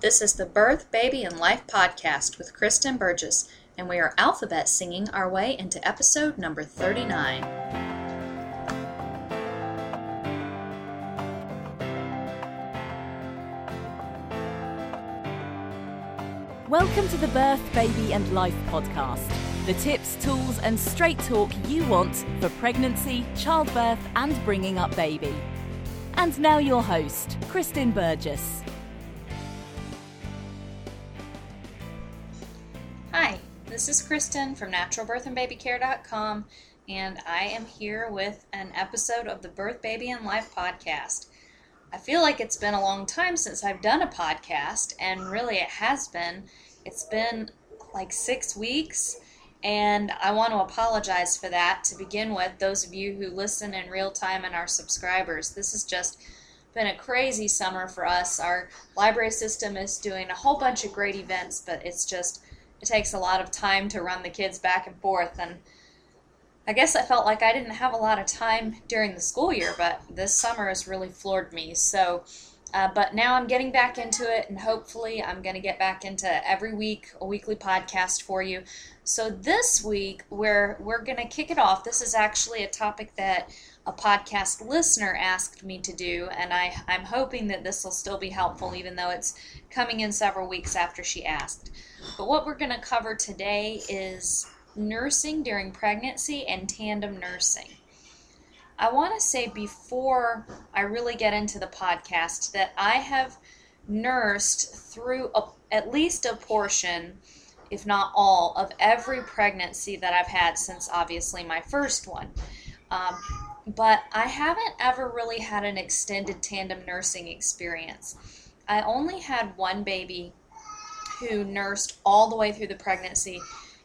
This is the Birth, Baby, and Life podcast with Kristen Burgess, and we are alphabet singing our way into episode number 39. Welcome to the Birth, Baby and Life podcast. The tips, tools, and straight talk you want for pregnancy, childbirth, and bringing up baby. And now, your host, Kristen Burgess. This is Kristen from naturalbirthandbabycare.com, and I am here with an episode of the Birth, Baby, and Life podcast. I feel like it's been a long time since I've done a podcast, and really it has been. It's been like six weeks, and I want to apologize for that to begin with. Those of you who listen in real time and are subscribers, this has just been a crazy summer for us. Our library system is doing a whole bunch of great events, but it's just, it takes a lot of time to run the kids back and forth, and I guess I felt like I didn't have a lot of time during the school year, but this summer has really floored me. So, uh, but now I'm getting back into it, and hopefully, I'm going to get back into every week a weekly podcast for you. So this week, we're we're going to kick it off. This is actually a topic that a podcast listener asked me to do, and I I'm hoping that this will still be helpful, even though it's coming in several weeks after she asked. But what we're going to cover today is nursing during pregnancy and tandem nursing. I want to say before I really get into the podcast that I have nursed through a, at least a portion, if not all, of every pregnancy that I've had since obviously my first one. Um, but I haven't ever really had an extended tandem nursing experience. I only had one baby who nursed all the way through the pregnancy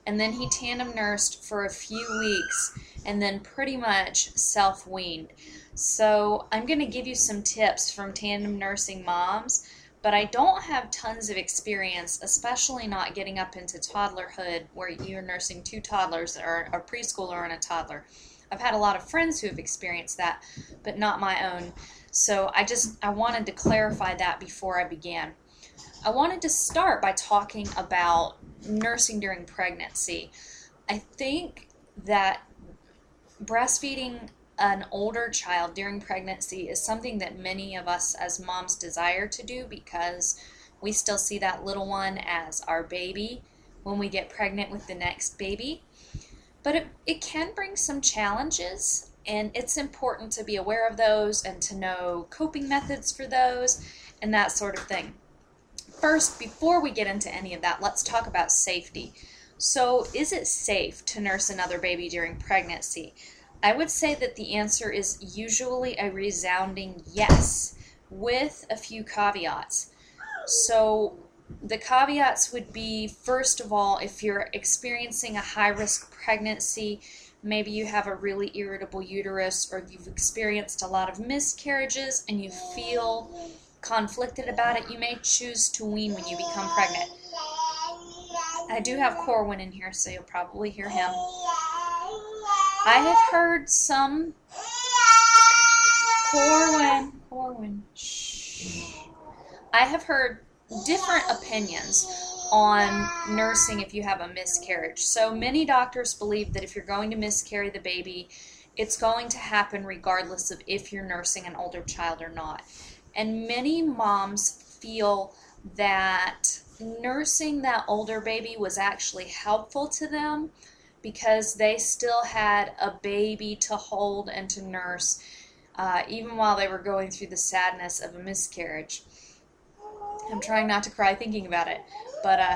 and then he tandem nursed for a few weeks and then pretty much self weaned. So, I'm going to give you some tips from tandem nursing moms, but I don't have tons of experience, especially not getting up into toddlerhood where you're nursing two toddlers or a preschooler and a toddler. I've had a lot of friends who have experienced that, but not my own. So, I just I wanted to clarify that before I began. I wanted to start by talking about nursing during pregnancy. I think that breastfeeding an older child during pregnancy is something that many of us as moms desire to do because we still see that little one as our baby when we get pregnant with the next baby. But it, it can bring some challenges, and it's important to be aware of those and to know coping methods for those and that sort of thing. First, before we get into any of that, let's talk about safety. So, is it safe to nurse another baby during pregnancy? I would say that the answer is usually a resounding yes, with a few caveats. So, the caveats would be first of all, if you're experiencing a high risk pregnancy, maybe you have a really irritable uterus or you've experienced a lot of miscarriages and you feel conflicted about it, you may choose to wean when you become pregnant. I do have Corwin in here, so you'll probably hear him. I have heard some Corwin, Corwin. Shh. I have heard different opinions on nursing if you have a miscarriage. So many doctors believe that if you're going to miscarry the baby, it's going to happen regardless of if you're nursing an older child or not. And many moms feel that nursing that older baby was actually helpful to them because they still had a baby to hold and to nurse, uh, even while they were going through the sadness of a miscarriage. I'm trying not to cry thinking about it, but uh,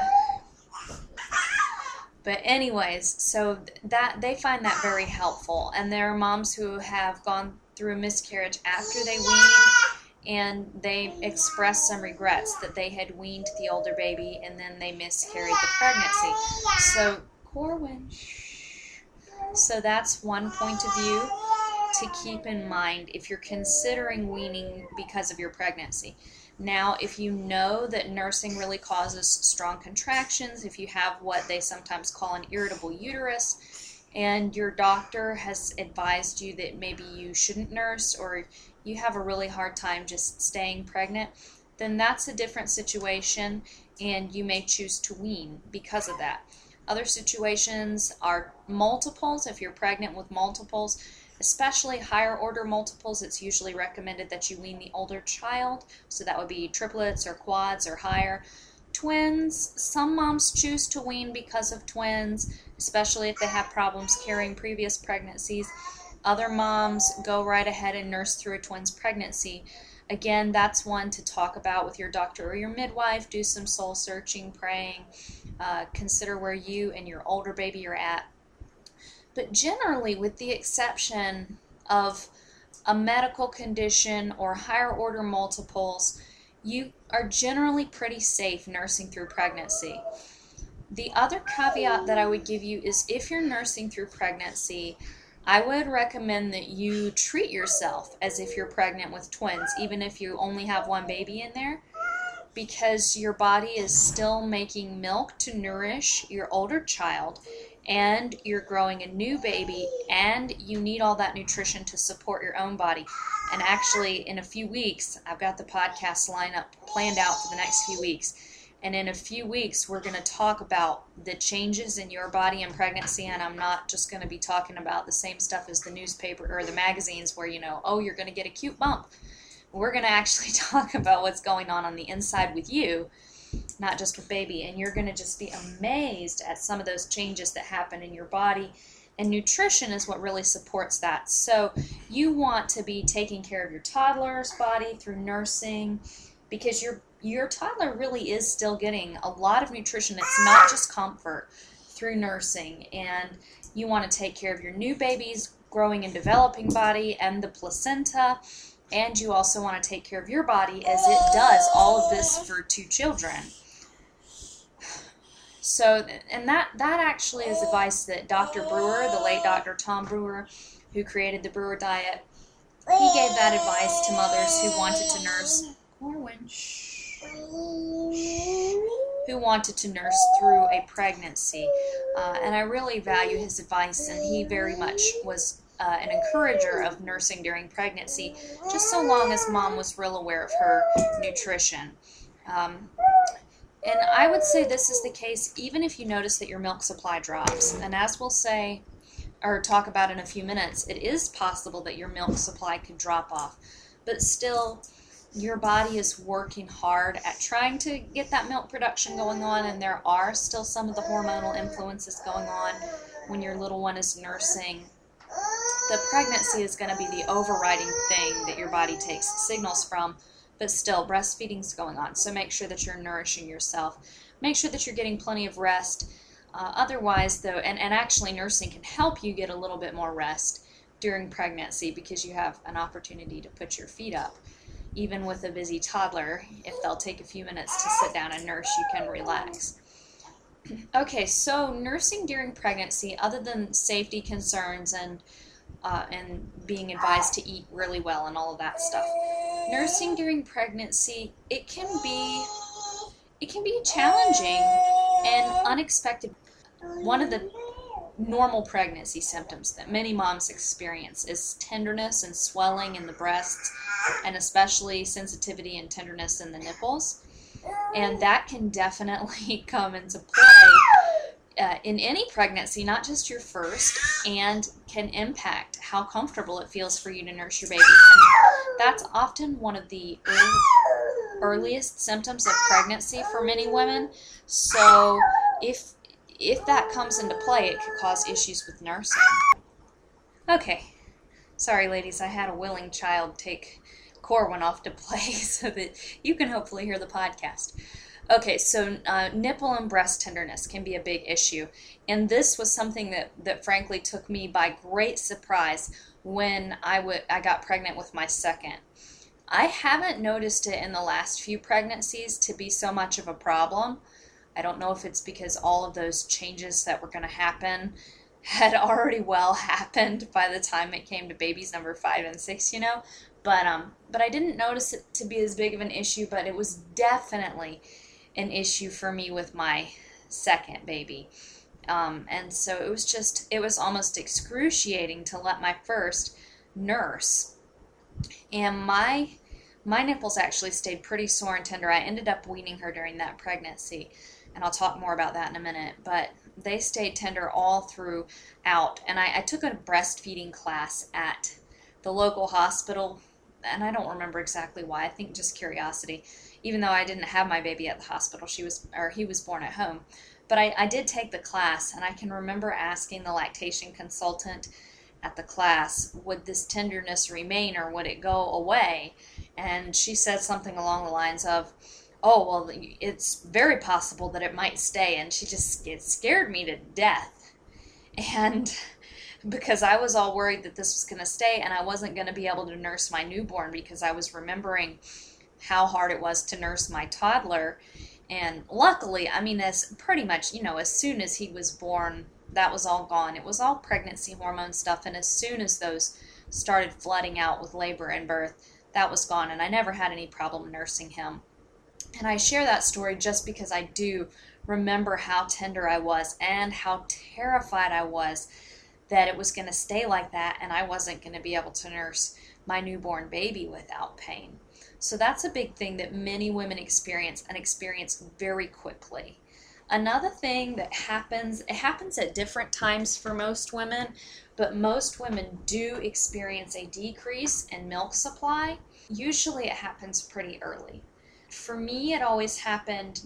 but anyways, so that they find that very helpful, and there are moms who have gone through a miscarriage after they weaned, and they expressed some regrets that they had weaned the older baby and then they miscarried the pregnancy. So, Corwin. So, that's one point of view to keep in mind if you're considering weaning because of your pregnancy. Now, if you know that nursing really causes strong contractions, if you have what they sometimes call an irritable uterus, and your doctor has advised you that maybe you shouldn't nurse or you have a really hard time just staying pregnant, then that's a different situation and you may choose to wean because of that. Other situations are multiples. If you're pregnant with multiples, especially higher order multiples, it's usually recommended that you wean the older child. So that would be triplets or quads or higher. Twins, some moms choose to wean because of twins, especially if they have problems carrying previous pregnancies. Other moms go right ahead and nurse through a twins pregnancy. Again, that's one to talk about with your doctor or your midwife. Do some soul searching, praying. Uh, consider where you and your older baby are at. But generally, with the exception of a medical condition or higher order multiples, you are generally pretty safe nursing through pregnancy. The other caveat that I would give you is if you're nursing through pregnancy, I would recommend that you treat yourself as if you're pregnant with twins, even if you only have one baby in there, because your body is still making milk to nourish your older child, and you're growing a new baby, and you need all that nutrition to support your own body. And actually, in a few weeks, I've got the podcast lineup planned out for the next few weeks and in a few weeks, we're going to talk about the changes in your body in pregnancy. And I'm not just going to be talking about the same stuff as the newspaper or the magazines where, you know, oh, you're going to get a cute bump. We're going to actually talk about what's going on on the inside with you, not just with baby. And you're going to just be amazed at some of those changes that happen in your body. And nutrition is what really supports that. So you want to be taking care of your toddler's body through nursing because your your toddler really is still getting a lot of nutrition. It's not just comfort through nursing. And you want to take care of your new baby's growing and developing body and the placenta. And you also want to take care of your body as it does all of this for two children. So, and that, that actually is advice that Dr. Brewer, the late Dr. Tom Brewer, who created the Brewer diet, he gave that advice to mothers who wanted to nurse Corwin, who wanted to nurse through a pregnancy. Uh, and I really value his advice, and he very much was uh, an encourager of nursing during pregnancy, just so long as mom was real aware of her nutrition. Um, and I would say this is the case even if you notice that your milk supply drops. And as we'll say, or talk about in a few minutes, it is possible that your milk supply could drop off. But still, your body is working hard at trying to get that milk production going on, and there are still some of the hormonal influences going on when your little one is nursing. The pregnancy is going to be the overriding thing that your body takes signals from, but still, breastfeeding is going on. So make sure that you're nourishing yourself. Make sure that you're getting plenty of rest. Uh, otherwise, though, and, and actually, nursing can help you get a little bit more rest during pregnancy because you have an opportunity to put your feet up even with a busy toddler, if they'll take a few minutes to sit down and nurse, you can relax. Okay, so nursing during pregnancy, other than safety concerns and uh, and being advised to eat really well and all of that stuff, nursing during pregnancy it can be it can be challenging and unexpected. One of the normal pregnancy symptoms that many moms experience is tenderness and swelling in the breasts, and especially sensitivity and tenderness in the nipples. And that can definitely come into play uh, in any pregnancy, not just your first, and can impact how comfortable it feels for you to nurse your baby. And that's often one of the early, earliest symptoms of pregnancy for many women. So if if that comes into play, it could cause issues with nursing. Okay, sorry, ladies, I had a willing child take Corwin off to play so that you can hopefully hear the podcast. Okay, so uh, nipple and breast tenderness can be a big issue. And this was something that, that frankly took me by great surprise when I, w- I got pregnant with my second. I haven't noticed it in the last few pregnancies to be so much of a problem. I don't know if it's because all of those changes that were going to happen had already well happened by the time it came to babies number five and six, you know. But um, but I didn't notice it to be as big of an issue. But it was definitely an issue for me with my second baby. Um, and so it was just it was almost excruciating to let my first nurse and my my nipples actually stayed pretty sore and tender. I ended up weaning her during that pregnancy, and I'll talk more about that in a minute. But they stayed tender all throughout. And I, I took a breastfeeding class at the local hospital, and I don't remember exactly why. I think just curiosity. Even though I didn't have my baby at the hospital, she was or he was born at home. But I, I did take the class, and I can remember asking the lactation consultant at the class, would this tenderness remain or would it go away? And she said something along the lines of, oh, well, it's very possible that it might stay. And she just, it scared me to death. And because I was all worried that this was going to stay and I wasn't going to be able to nurse my newborn because I was remembering how hard it was to nurse my toddler. And luckily, I mean, as pretty much, you know, as soon as he was born, that was all gone. It was all pregnancy hormone stuff. And as soon as those started flooding out with labor and birth, that was gone. And I never had any problem nursing him. And I share that story just because I do remember how tender I was and how terrified I was that it was going to stay like that and I wasn't going to be able to nurse my newborn baby without pain. So that's a big thing that many women experience and experience very quickly. Another thing that happens, it happens at different times for most women, but most women do experience a decrease in milk supply. Usually it happens pretty early. For me, it always happened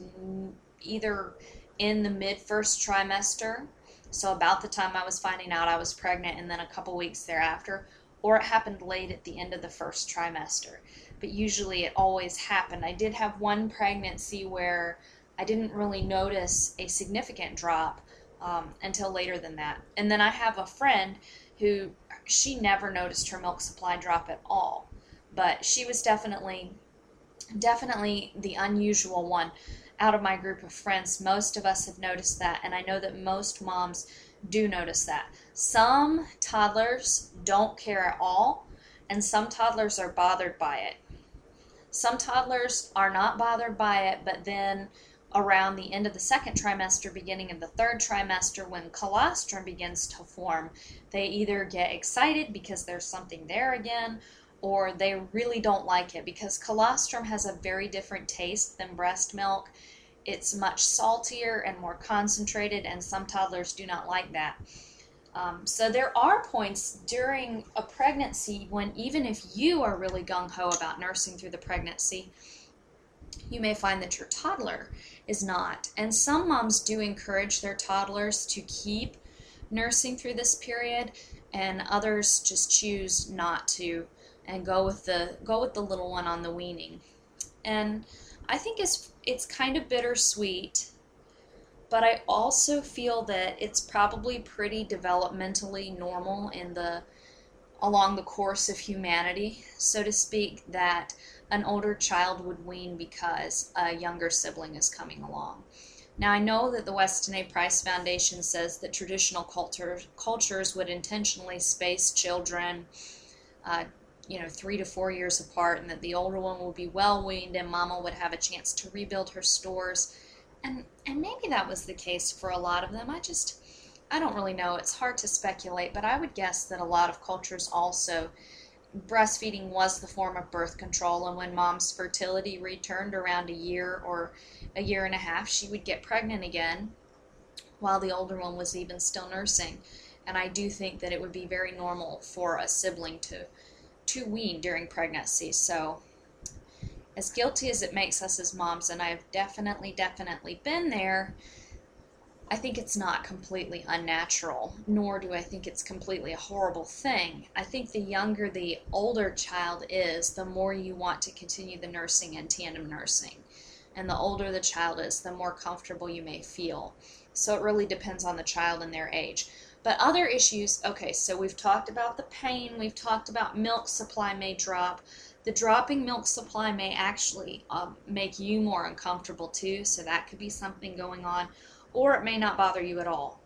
either in the mid first trimester, so about the time I was finding out I was pregnant, and then a couple weeks thereafter, or it happened late at the end of the first trimester. But usually it always happened. I did have one pregnancy where I didn't really notice a significant drop um, until later than that. And then I have a friend who she never noticed her milk supply drop at all, but she was definitely definitely the unusual one out of my group of friends. Most of us have noticed that, and I know that most moms do notice that. Some toddlers don't care at all, and some toddlers are bothered by it. Some toddlers are not bothered by it, but then around the end of the second trimester, beginning of the third trimester, when colostrum begins to form, they either get excited because there's something there again, or they really don't like it because colostrum has a very different taste than breast milk. It's much saltier and more concentrated, and some toddlers do not like that. Um, so there are points during a pregnancy when even if you are really gung ho about nursing through the pregnancy, you may find that your toddler is not. And some moms do encourage their toddlers to keep nursing through this period, and others just choose not to and go with the go with the little one on the weaning. And I think it's it's kind of bittersweet, but I also feel that it's probably pretty developmentally normal in the along the course of humanity, so to speak, that an older child would wean because a younger sibling is coming along. Now, I know that the Weston A. Price Foundation says that traditional culture, cultures would intentionally space children, uh, you know, three to four years apart, and that the older one would be well weaned and mama would have a chance to rebuild her stores. And, and maybe that was the case for a lot of them. I just, I don't really know. It's hard to speculate, but I would guess that a lot of cultures also breastfeeding was the form of birth control and when mom's fertility returned around a year or a year and a half she would get pregnant again while the older one was even still nursing and i do think that it would be very normal for a sibling to to wean during pregnancy so as guilty as it makes us as moms and i've definitely definitely been there I think it's not completely unnatural, nor do I think it's completely a horrible thing. I think the younger the older child is, the more you want to continue the nursing and tandem nursing. And the older the child is, the more comfortable you may feel. So it really depends on the child and their age. But other issues, okay, so we've talked about the pain, we've talked about milk supply may drop. The dropping milk supply may actually uh, make you more uncomfortable too, so that could be something going on or it may not bother you at all.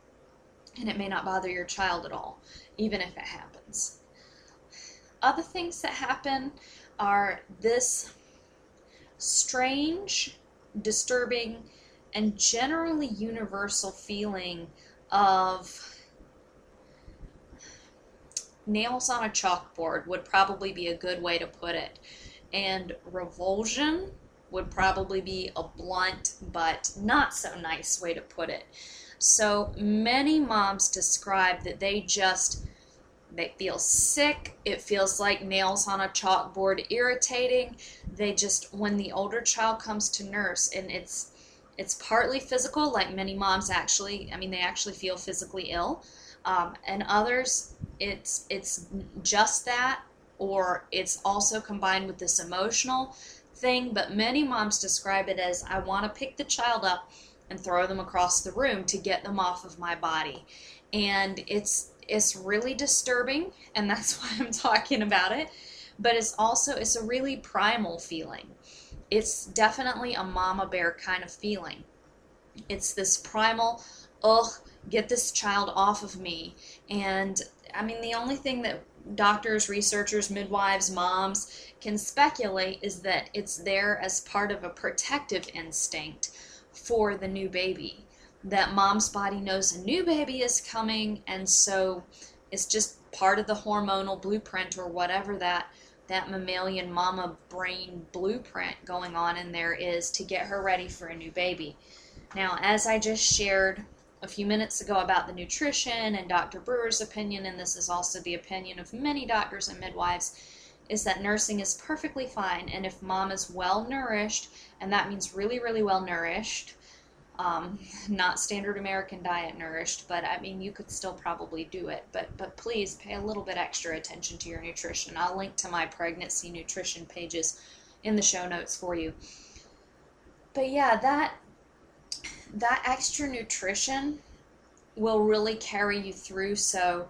And it may not bother your child at all, even if it happens. Other things that happen are this strange, disturbing, and generally universal feeling of nails on a chalkboard would probably be a good way to put it. And revulsion would probably be a blunt but not so nice way to put it. So many moms describe that they just they feel sick. It feels like nails on a chalkboard, irritating. They just when the older child comes to nurse and it's it's partly physical, like many moms actually. I mean, they actually feel physically ill, um, and others it's it's just that, or it's also combined with this emotional thing. But many moms describe it as I want to pick the child up and throw them across the room to get them off of my body, and it's it's really disturbing, and that's why I'm talking about it. But it's also it's a really primal feeling. It's definitely a mama bear kind of feeling. It's this primal, ugh, get this child off of me. And I mean, the only thing that doctors, researchers, midwives, moms can speculate is that it's there as part of a protective instinct for the new baby that mom's body knows a new baby is coming and so it's just part of the hormonal blueprint or whatever that that mammalian mama brain blueprint going on in there is to get her ready for a new baby. Now, as I just shared a few minutes ago about the nutrition and Dr. Brewer's opinion, and this is also the opinion of many doctors and midwives, is that nursing is perfectly fine. And if mom is well nourished, and that means really, really well nourished, um, not standard American diet nourished, but I mean you could still probably do it. But but please pay a little bit extra attention to your nutrition. I'll link to my pregnancy nutrition pages in the show notes for you. But yeah, that that extra nutrition will really carry you through so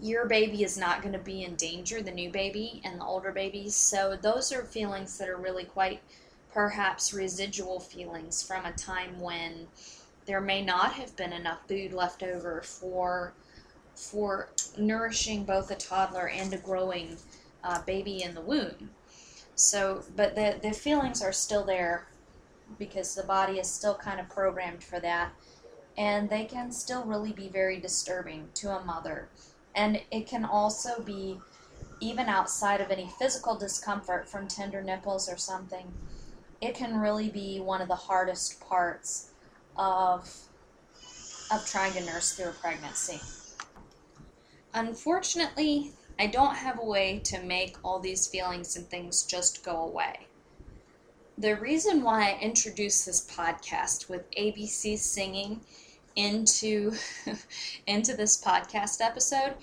your baby is not going to be in danger, the new baby and the older babies. So those are feelings that are really quite perhaps residual feelings from a time when there may not have been enough food left over for for nourishing both a toddler and a growing uh, baby in the womb. So, but the the feelings are still there because the body is still kind of programmed for that, and they can still really be very disturbing to a mother. And it can also be even outside of any physical discomfort from tender nipples or something it can really be one of the hardest parts of of trying to nurse through a pregnancy. Unfortunately, I don't have a way to make all these feelings and things just go away. The reason why I introduced this podcast with ABC singing into into this podcast episode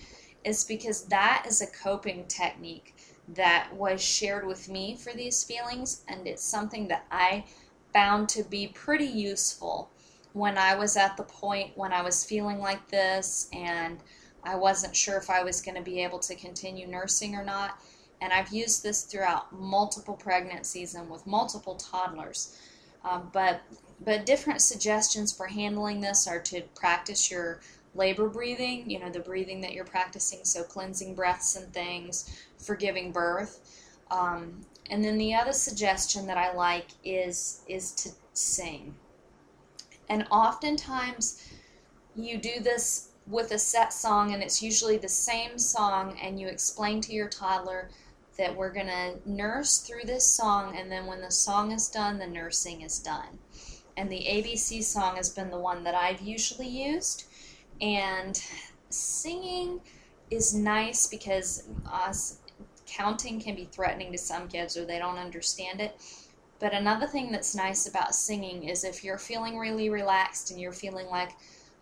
is because that is a coping technique that was shared with me for these feelings, and it's something that I found to be pretty useful when I was at the point when I was feeling like this and I wasn't sure if I was going to be able to continue nursing or not. And I've used this throughout multiple pregnancies and with multiple toddlers. Um, but but different suggestions for handling this are to practice your labor breathing, you know, the breathing that you're practicing, so cleansing breaths and things for giving birth. Um, and then the other suggestion that I like is is to sing. And oftentimes you do this with a set song and it's usually the same song and you explain to your toddler that we're going to nurse through this song and then when the song is done the nursing is done. And the ABC song has been the one that I've usually used and singing is nice because us counting can be threatening to some kids or they don't understand it. But another thing that's nice about singing is if you're feeling really relaxed and you're feeling like,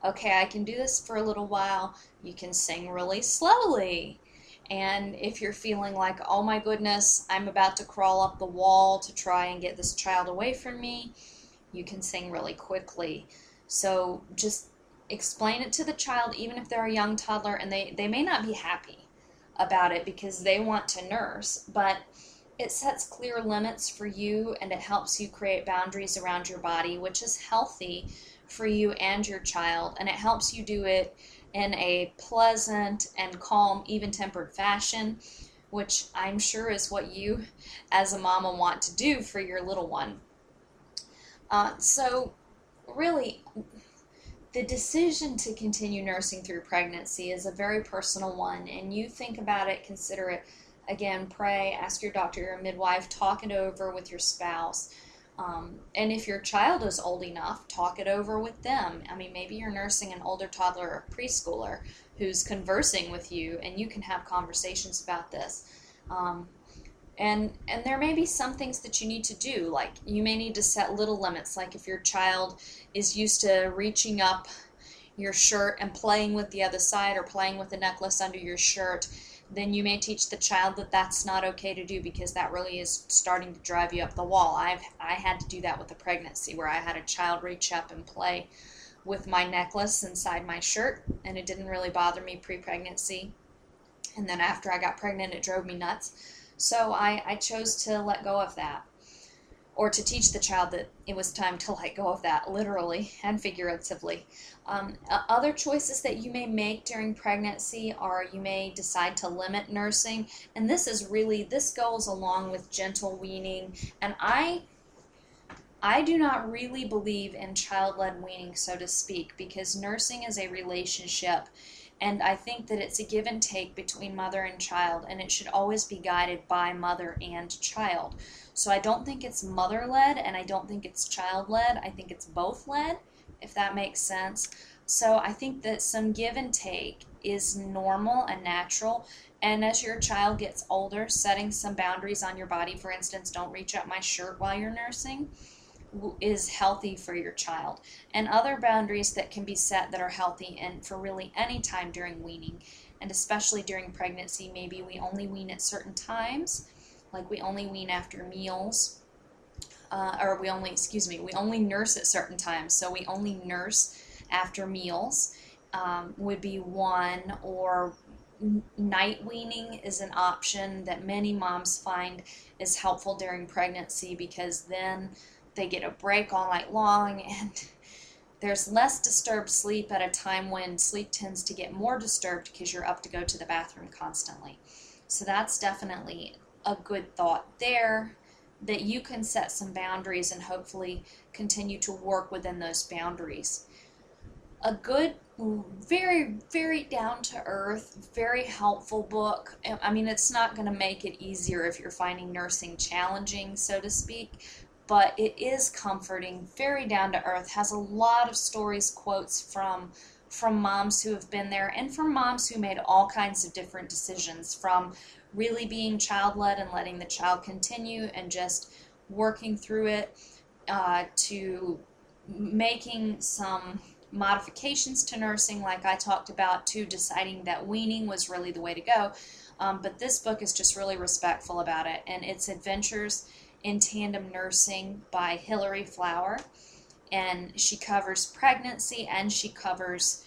okay, I can do this for a little while, you can sing really slowly. And if you're feeling like, oh my goodness, I'm about to crawl up the wall to try and get this child away from me, you can sing really quickly. So just explain it to the child, even if they're a young toddler, and they, they may not be happy about it because they want to nurse, but it sets clear limits for you and it helps you create boundaries around your body, which is healthy for you and your child. And it helps you do it in a pleasant and calm, even tempered fashion, which I'm sure is what you, as a mama, want to do for your little one. Uh, so, really, the decision to continue nursing through pregnancy is a very personal one, and you think about it, consider it again, pray, ask your doctor, your midwife, talk it over with your spouse. Um, and if your child is old enough, talk it over with them. I mean, maybe you're nursing an older toddler or preschooler who's conversing with you, and you can have conversations about this. Um, and and there may be some things that you need to do, like you may need to set little limits. Like if your child is used to reaching up your shirt and playing with the other side, or playing with the necklace under your shirt, then you may teach the child that that's not okay to do because that really is starting to drive you up the wall. I've I had to do that with a pregnancy where I had a child reach up and play with my necklace inside my shirt and it didn't really bother me pre-pregnancy. And then after I got pregnant it drove me nuts. So I, I chose to let go of that or to teach the child that it was time to let go of that, literally and figuratively. Um, other choices that you may make during pregnancy are you may decide to limit nursing, and this is really this goes along with gentle weaning. And I, I do not really believe in child-led weaning, so to speak, because nursing is a relationship. And I think that it's a give and take between mother and child, and it should always be guided by mother and child. So I don't think it's mother led and I don't think it's child led. I think it's both led, if that makes sense. So I think that some give and take is normal and natural. And as your child gets older, setting some boundaries on your body, for instance, don't reach up my shirt while you're nursing, is healthy for your child. And other boundaries that can be set that are healthy and for really any time during weaning, and especially during pregnancy, maybe we only wean at certain times like we only wean after meals, uh, or we only, excuse me, we only nurse at certain times. So we only nurse after meals um, would be one, or night weaning is an option that many moms find is helpful during pregnancy because then they get a break all night long and there's less disturbed sleep at a time when sleep tends to get more disturbed because you're up to go to the bathroom constantly. So that's definitely a good thought there that you can set some boundaries and hopefully continue to work within those boundaries. A good, very, very down to earth, very helpful book. I mean, it's not going to make it easier if you're finding nursing challenging, so to speak, but it is comforting, very down to earth, has a lot of stories, quotes from from moms who have been there and from moms who made all kinds of different decisions from really being child led and letting the child continue and just working through it uh, to making some modifications to nursing, like I talked about, to deciding that weaning was really the way to go. Um, but this book is just really respectful about it, and it's Adventures in Tandem Nursing by Hilary Flower. And she covers pregnancy and she covers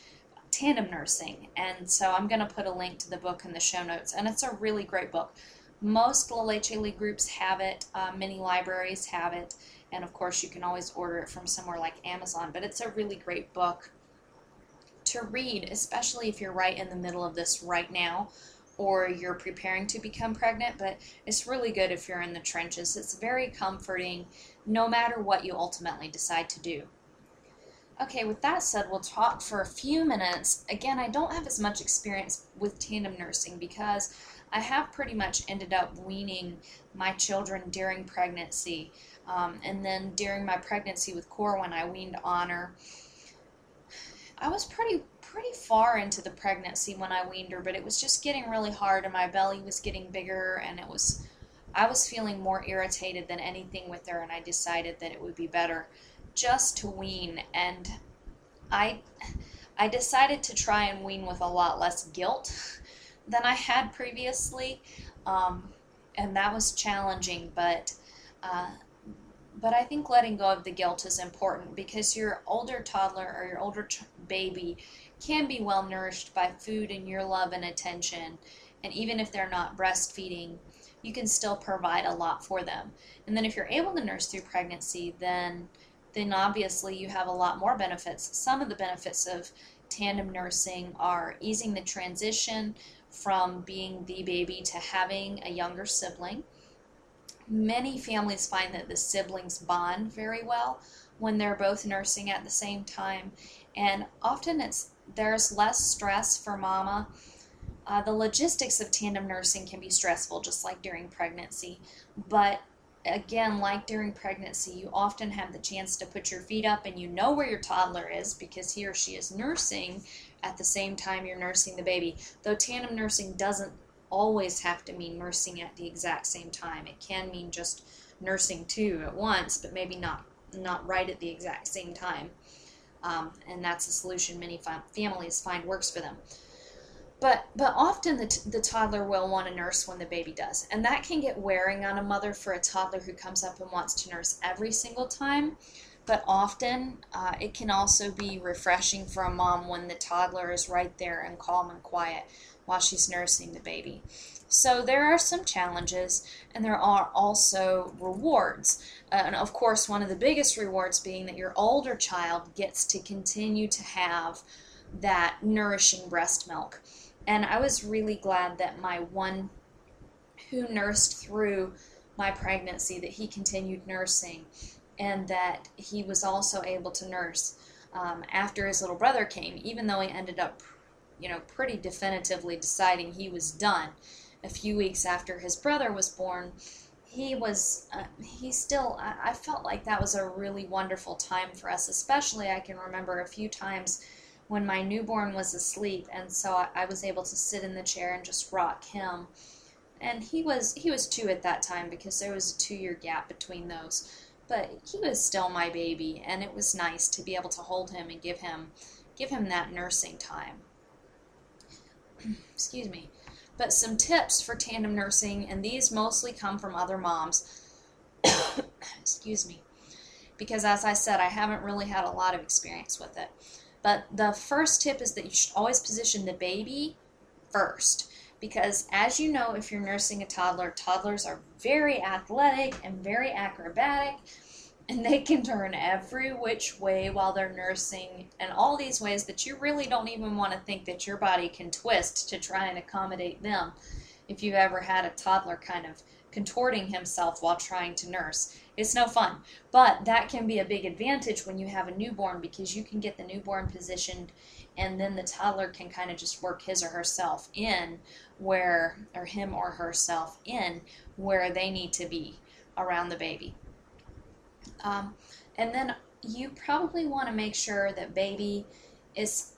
tandem nursing. And so I'm going to put a link to the book in the show notes. And it's a really great book. Most La Leche League groups have it, uh, many libraries have it, and of course, you can always order it from somewhere like Amazon. But it's a really great book to read, especially if you're right in the middle of this right now or you're preparing to become pregnant. But it's really good if you're in the trenches. It's very comforting no matter what you ultimately decide to do. Okay, with that said, we'll talk for a few minutes. Again, I don't have as much experience with tandem nursing because I have pretty much ended up weaning my children during pregnancy. Um, and then during my pregnancy with Core, when I weaned Honor, I was pretty pretty far into the pregnancy when I weaned her, but it was just getting really hard, and my belly was getting bigger, and it was I was feeling more irritated than anything with her, and I decided that it would be better just to wean and I I decided to try and wean with a lot less guilt than I had previously, um, and that was challenging. But uh, but I think letting go of the guilt is important because your older toddler or your older ch- baby can be well nourished by food and your love and attention, and even if they're not breastfeeding, you can still provide a lot for them. And then if you're able to nurse through pregnancy, then then obviously you have a lot more benefits. Some of the benefits of tandem nursing are easing the transition from being the baby to having a younger sibling. Many families find that the siblings bond very well when they're both nursing at the same time, and often it's there's less stress for mama Uh, the logistics of tandem nursing can be stressful, just like during pregnancy. But again, like during pregnancy, you often have the chance to put your feet up and you know where your toddler is because he or she is nursing at the same time you're nursing the baby. Though tandem nursing doesn't always have to mean nursing at the exact same time, it can mean just nursing two at once, but maybe not not right at the exact same time. Um, and that's a solution many families find works for them. But but often the, t- the toddler will want to nurse when the baby does, and that can get wearing on a mother for a toddler who comes up and wants to nurse every single time. But often uh, it can also be refreshing for a mom when the toddler is right there and calm and quiet while she's nursing the baby. So there are some challenges, and there are also rewards. Uh, and of course, one of the biggest rewards being that your older child gets to continue to have that nourishing breast milk. And I was really glad that my one who nursed through my pregnancy, that he continued nursing, and that he was also able to nurse um, after his little brother came, even though he ended up, you know, pretty definitively deciding he was done. A few weeks after his brother was born, he was, uh, he still, I, I felt like that was a really wonderful time for us, especially I can remember a few times when my newborn was asleep, and so I was able to sit in the chair and just rock him. And he was he was two at that time because there was a two year gap between those, but he was still my baby, and it was nice to be able to hold him and give him give him that nursing time. Excuse me. But some tips for tandem nursing, and these mostly come from other moms. Excuse me. Because as I said, I haven't really had a lot of experience with it. But the first tip is that you should always position the baby first. Because as you know, if you're nursing a toddler, toddlers are very athletic and very acrobatic, and they can turn every which way while they're nursing, and all these ways that you really don't even want to think that your body can twist to try and accommodate them. If you've ever had a toddler kind of contorting himself while trying to nurse. It's no fun. But that can be a big advantage when you have a newborn because you can get the newborn positioned and then the toddler can kind of just work his or herself in where, or him or herself in where they need to be around the baby. Um, and then you probably want to make sure that baby is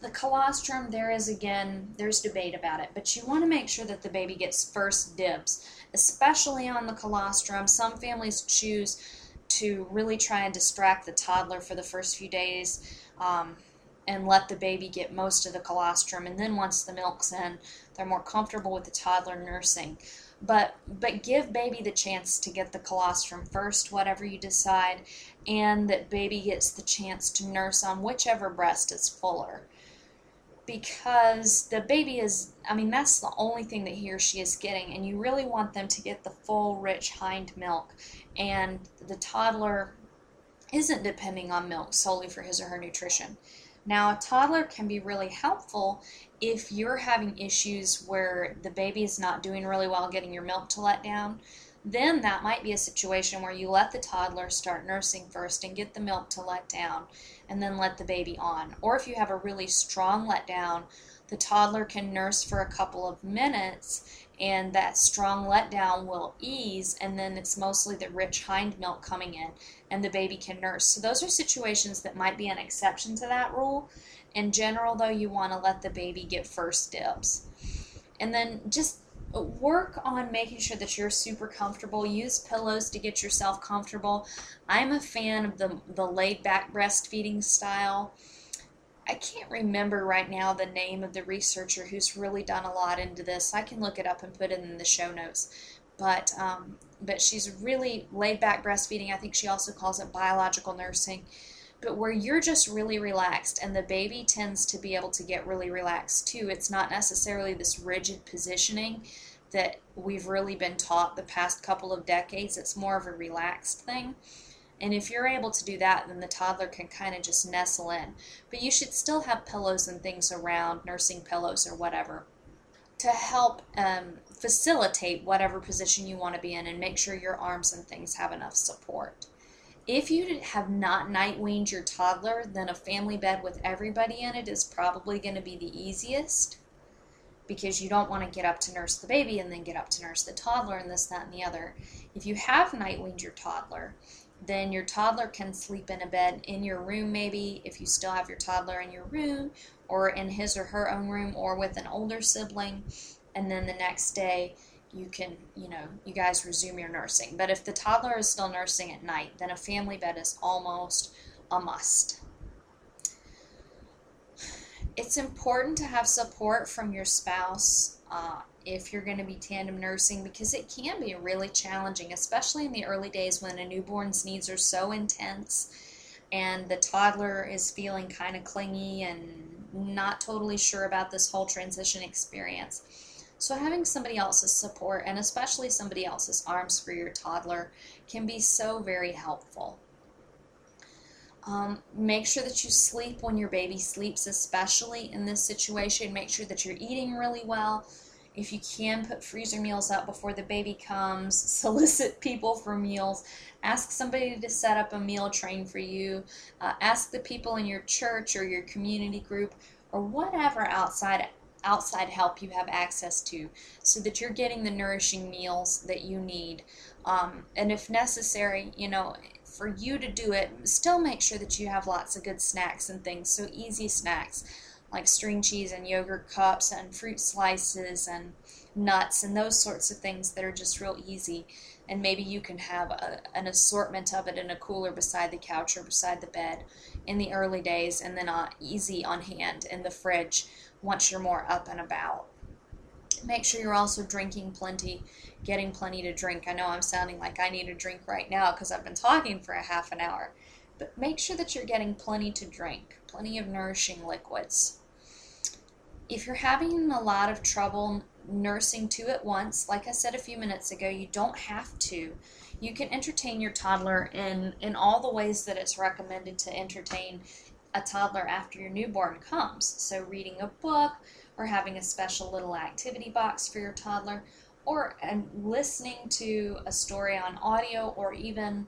the colostrum there is again there's debate about it but you want to make sure that the baby gets first dibs especially on the colostrum. Some families choose to really try and distract the toddler for the first few days um, and let the baby get most of the colostrum. And then once the milk's in, they're more comfortable with the toddler nursing. But but give baby the chance to get the colostrum first, whatever you decide, and that baby gets the chance to nurse on whichever breast is fuller because the baby is, I mean, that's the only thing that he or she is getting, and you really want them to get the full, rich hind milk. And the toddler isn't depending on milk solely for his or her nutrition. Now, a toddler can be really helpful if you're having issues where the baby is not doing really well getting your milk to let down. Then that might be a situation where you let the toddler start nursing first and get the milk to let down and then let the baby on. Or if you have a really strong letdown, the toddler can nurse for a couple of minutes and that strong letdown will ease and then it's mostly the rich hind milk coming in and the baby can nurse. So those are situations that might be an exception to that rule. In general though, you want to let the baby get first dibs. And then just work on making sure that you're super comfortable. Use pillows to get yourself comfortable. I'm a fan of the, the laid back breastfeeding style. I can't remember right now the name of the researcher who's really done a lot into this. I can look it up and put it in the show notes. But um, but she's really laid back breastfeeding. I think she also calls it biological nursing. But where you're just really relaxed and the baby tends to be able to get really relaxed too. It's not necessarily this rigid positioning that we've really been taught the past couple of decades. It's more of a relaxed thing. And if you're able to do that, then the toddler can kind of just nestle in. But you should still have pillows and things around, nursing pillows or whatever, to help um, facilitate whatever position you want to be in and make sure your arms and things have enough support. If you have not night weaned your toddler, then a family bed with everybody in it is probably going to be the easiest because you don't want to get up to nurse the baby and then get up to nurse the toddler and this, that, and the other. If you have night weaned your toddler, then your toddler can sleep in a bed in your room, maybe if you still have your toddler in your room, or in his or her own room, or with an older sibling. And then the next day, you can, you know, you guys resume your nursing. But if the toddler is still nursing at night, then a family bed is almost a must it's important to have support from your spouse uh, if you're going to be tandem nursing because it can be really challenging, especially in the early days when a newborn's needs are so intense and the toddler is feeling kind of clingy and not totally sure about this whole transition experience. So, having somebody else's support and especially somebody else's arms for your toddler can be so very helpful. Um, make sure that you sleep when your baby sleeps, especially in this situation. Make sure that you're eating really well. If you can, put freezer meals out before the baby comes. Solicit people for meals. Ask somebody to set up a meal train for you. Uh, ask the people in your church or your community group or whatever outside outside help you have access to so that you're getting the nourishing meals that you need. Um, and if necessary, you know, for you to do it, still make sure that you have lots of good snacks and things. So easy snacks like string cheese and yogurt cups and fruit slices and nuts and those sorts of things that are just real easy. And maybe you can have a, an assortment of it in a cooler beside the couch or beside the bed in the early days, and then uh, easy on hand in the fridge once you're more up and about. Make sure you're also drinking plenty getting plenty to drink. I know I'm sounding like I need a drink right now because I've been talking for a half an hour. But make sure that you're getting plenty to drink, plenty of nourishing liquids. If you're having a lot of trouble nursing two at once, like I said a few minutes ago, you don't have to. You can entertain your toddler in, in all the ways that it's recommended to entertain a toddler after your newborn comes. So, reading a book or having a special little activity box for your toddler, or and listening to a story on audio or even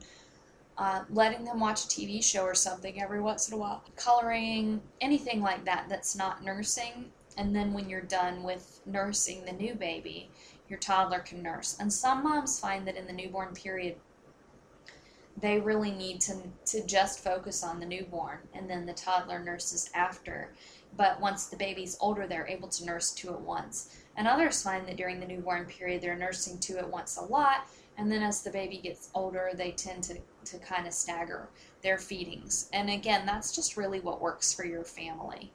uh, letting them watch a TV show or something every once in a while, coloring, anything like that that's not nursing. And then when you're done with nursing the new baby, your toddler can nurse. And some moms find that in the newborn period, they really need to, to just focus on the newborn and then the toddler nurses after. But once the baby's older, they're able to nurse two at once. And others find that during the newborn period, they're nursing two at once a lot, and then as the baby gets older, they tend to, to kind of stagger their feedings. And again, that's just really what works for your family.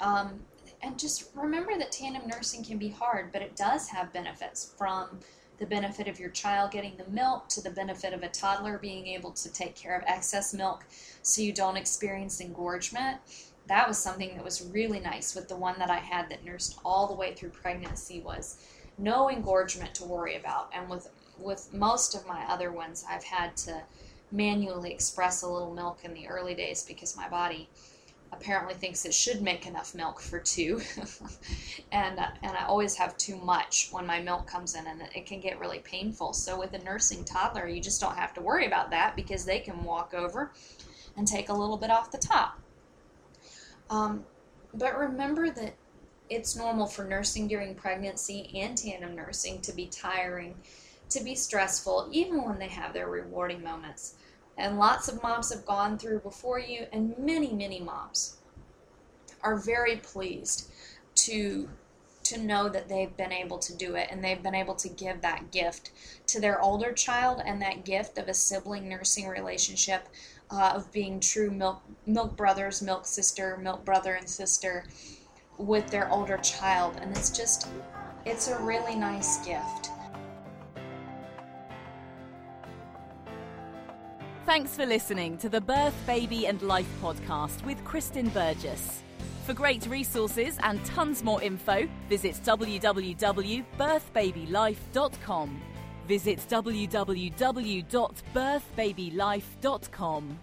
Um, and just remember that tandem nursing can be hard, but it does have benefits from the benefit of your child getting the milk to the benefit of a toddler being able to take care of excess milk so you don't experience engorgement that was something that was really nice with the one that I had that nursed all the way through pregnancy was no engorgement to worry about. And with with most of my other ones, I've had to manually express a little milk in the early days because my body apparently thinks it should make enough milk for two. And uh, and I always have too much when my milk comes in and it can get really painful. So with a nursing toddler you just don't have to worry about that because they can walk over and take a little bit off the top. Um, but remember that it's normal for nursing during pregnancy and tandem nursing to be tiring, to be stressful, even when they have their rewarding moments. And lots of moms have gone through before you, and many, many moms are very pleased to to know that they've been able to do it and they've been able to give that gift to their older child and that gift of a sibling nursing relationship uh, of being true milk milk brothers, milk sister, milk brother and sister with their older child, and it's just it's a really nice gift. Thanks for listening to the Birth, Baby and Life podcast with Kristen Burgess. For great resources and tons more info, visit www.birthbabylife.com. Visit www.birthbabylife.com.